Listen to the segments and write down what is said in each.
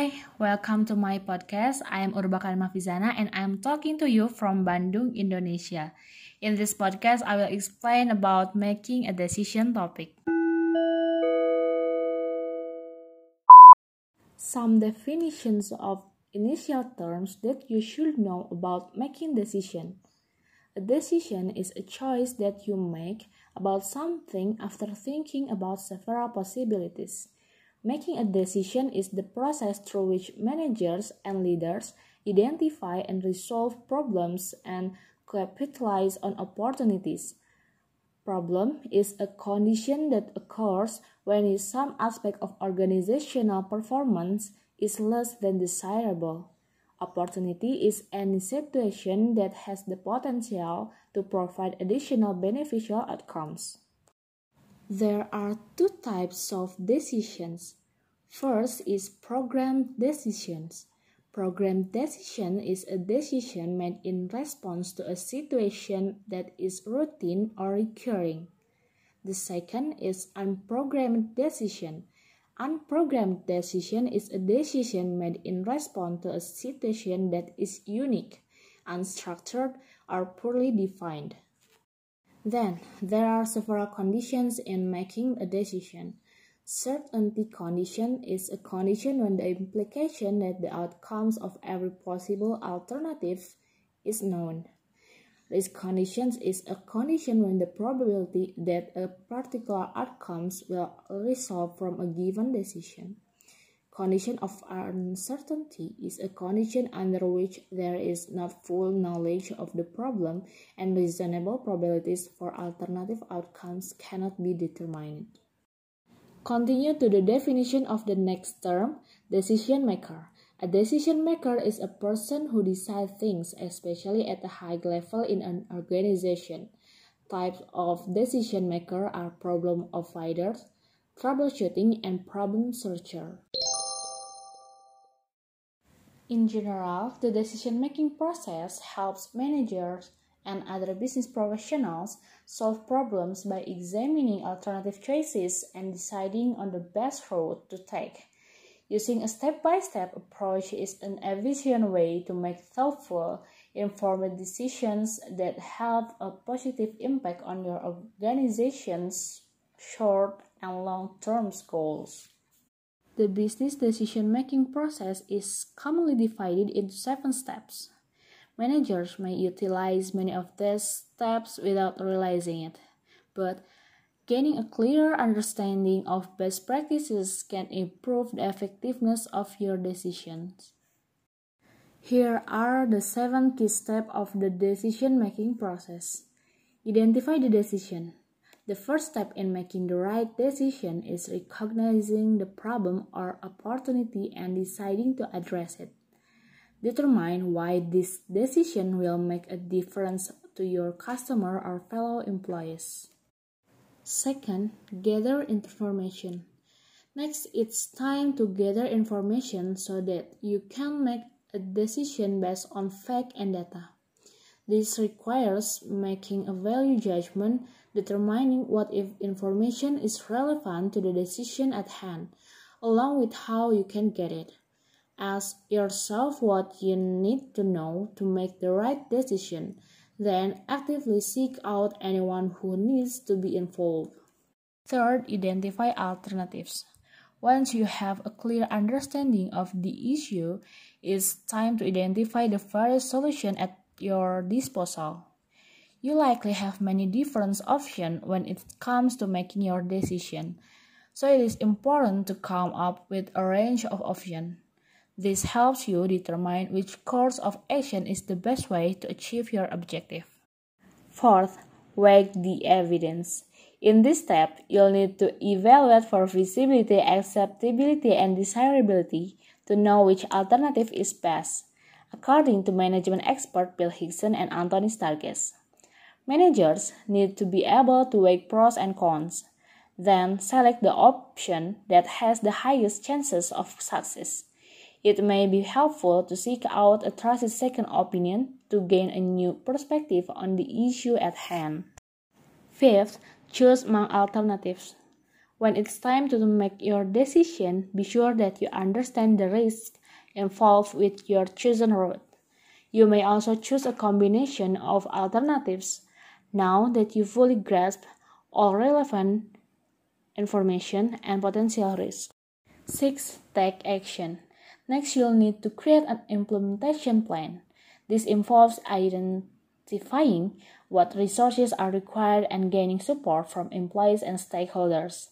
Hi, welcome to my podcast. I am Urbakan Mafizana and I am talking to you from Bandung, Indonesia. In this podcast, I will explain about making a decision topic. Some definitions of initial terms that you should know about making decision. A decision is a choice that you make about something after thinking about several possibilities. Making a decision is the process through which managers and leaders identify and resolve problems and capitalize on opportunities. Problem is a condition that occurs when some aspect of organizational performance is less than desirable. Opportunity is any situation that has the potential to provide additional beneficial outcomes. There are two types of decisions. First is programmed decisions. Programmed decision is a decision made in response to a situation that is routine or recurring. The second is unprogrammed decision. Unprogrammed decision is a decision made in response to a situation that is unique, unstructured, or poorly defined. Then, there are several conditions in making a decision. Certainty condition is a condition when the implication that the outcomes of every possible alternative is known. This condition is a condition when the probability that a particular outcomes will result from a given decision. Condition of uncertainty is a condition under which there is not full knowledge of the problem and reasonable probabilities for alternative outcomes cannot be determined. Continue to the definition of the next term, decision maker. A decision maker is a person who decides things, especially at a high level in an organization. Types of decision maker are problem avoiders, troubleshooting, and problem searcher. In general, the decision making process helps managers and other business professionals solve problems by examining alternative choices and deciding on the best route to take. Using a step by step approach is an efficient way to make thoughtful, informed decisions that have a positive impact on your organization's short and long term goals. The business decision making process is commonly divided into seven steps. Managers may utilize many of these steps without realizing it, but gaining a clearer understanding of best practices can improve the effectiveness of your decisions. Here are the seven key steps of the decision making process. Identify the decision. The first step in making the right decision is recognizing the problem or opportunity and deciding to address it. Determine why this decision will make a difference to your customer or fellow employees. Second, gather information. Next, it's time to gather information so that you can make a decision based on fact and data. This requires making a value judgment determining what information is relevant to the decision at hand, along with how you can get it. Ask yourself what you need to know to make the right decision, then actively seek out anyone who needs to be involved. Third, identify alternatives. Once you have a clear understanding of the issue, it's time to identify the various solutions at your disposal. You likely have many different options when it comes to making your decision, so it is important to come up with a range of options. This helps you determine which course of action is the best way to achieve your objective. Fourth, weigh the evidence. In this step, you'll need to evaluate for feasibility, acceptability, and desirability to know which alternative is best, according to management expert Bill Hickson and Anthony Stargess. Managers need to be able to weigh pros and cons, then select the option that has the highest chances of success. It may be helpful to seek out a trusted second opinion to gain a new perspective on the issue at hand. Fifth, choose among alternatives. When it's time to make your decision, be sure that you understand the risks involved with your chosen route. You may also choose a combination of alternatives now that you fully grasp all relevant information and potential risks. 6. Take action. Next, you'll need to create an implementation plan. This involves identifying what resources are required and gaining support from employees and stakeholders.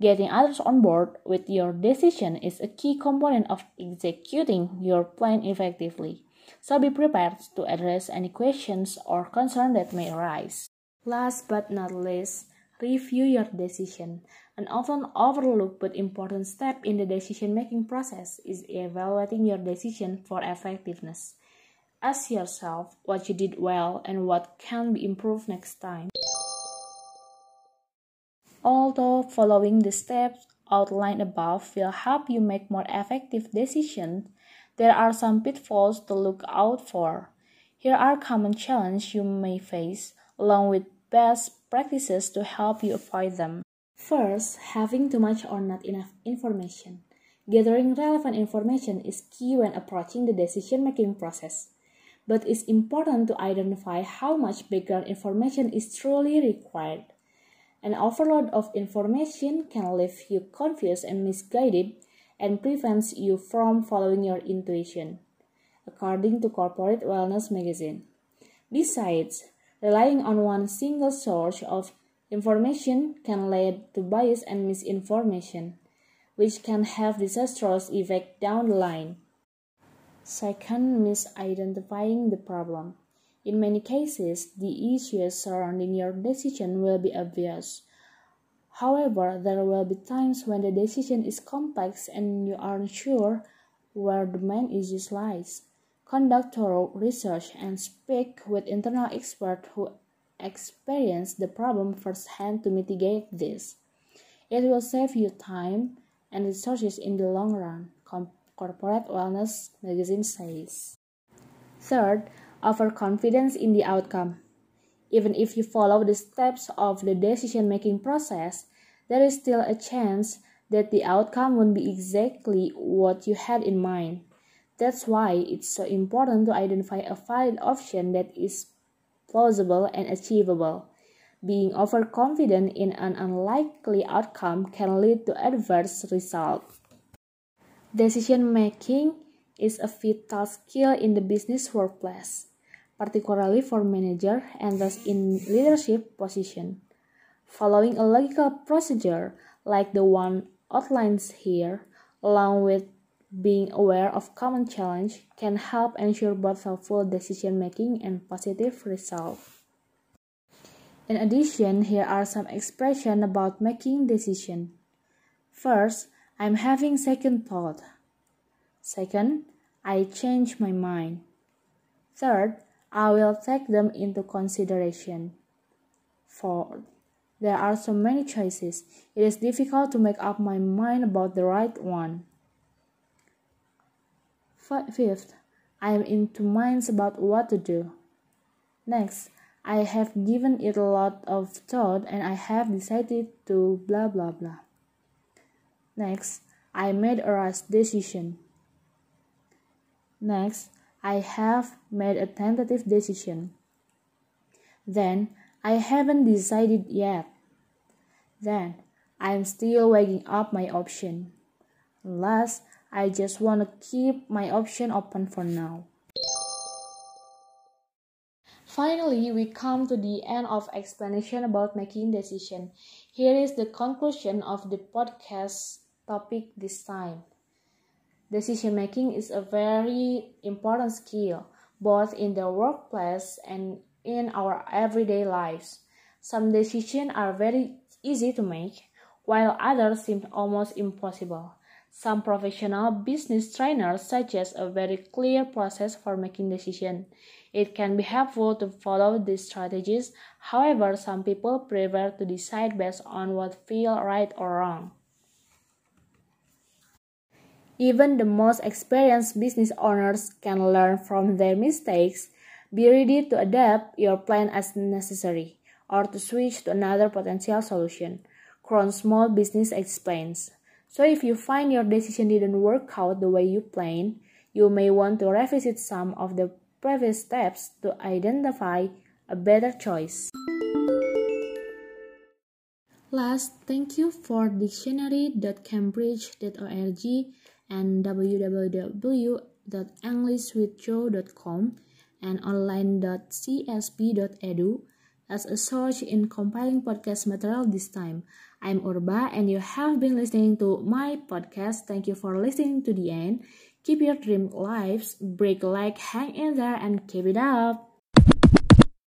Getting others on board with your decision is a key component of executing your plan effectively. So be prepared to address any questions or concerns that may arise. Last but not least, review your decision. An often overlooked but important step in the decision making process is evaluating your decision for effectiveness. Ask yourself what you did well and what can be improved next time. Although following the steps outlined above will help you make more effective decisions, there are some pitfalls to look out for. Here are common challenges you may face, along with best practices to help you avoid them. First, having too much or not enough information. Gathering relevant information is key when approaching the decision making process. But it's important to identify how much background information is truly required. An overload of information can leave you confused and misguided and prevents you from following your intuition, according to Corporate Wellness magazine. Besides, relying on one single source of information can lead to bias and misinformation, which can have disastrous effect down the line. Second, misidentifying the problem. In many cases, the issues surrounding your decision will be obvious, However, there will be times when the decision is complex and you aren't sure where the main issues lies. Conduct thorough research and speak with internal experts who experience the problem firsthand to mitigate this. It will save you time and resources in the long run, Corporate Wellness magazine says. Third, overconfidence in the outcome. Even if you follow the steps of the decision making process, there is still a chance that the outcome won't be exactly what you had in mind. That's why it's so important to identify a valid option that is plausible and achievable. Being overconfident in an unlikely outcome can lead to adverse results. Decision making is a vital skill in the business workplace particularly for manager and those in leadership position. Following a logical procedure like the one outlined here, along with being aware of common challenge can help ensure both thoughtful decision making and positive results. In addition, here are some expressions about making decision. First, I'm having second thought. Second, I change my mind. Third, I will take them into consideration. For there are so many choices, it is difficult to make up my mind about the right one. Fifth, I am in two minds about what to do. Next, I have given it a lot of thought and I have decided to blah blah blah. Next, I made a rash decision. Next, I have made a tentative decision. Then I haven't decided yet. Then I'm still weighing up my option. Last, I just want to keep my option open for now. Finally, we come to the end of explanation about making decision. Here is the conclusion of the podcast topic this time. Decision making is a very important skill, both in the workplace and in our everyday lives. Some decisions are very easy to make, while others seem almost impossible. Some professional business trainers suggest a very clear process for making decisions. It can be helpful to follow these strategies. However, some people prefer to decide based on what feels right or wrong. Even the most experienced business owners can learn from their mistakes. Be ready to adapt your plan as necessary or to switch to another potential solution. Chron Small Business explains. So if you find your decision didn't work out the way you planned, you may want to revisit some of the previous steps to identify a better choice. Last, thank you for dictionary.cambridge.org and www.englishwithjoe.com and online.csb.edu as a source in compiling podcast material this time. I'm Urba and you have been listening to my podcast. Thank you for listening to the end. Keep your dream lives, break a leg, hang in there, and keep it up.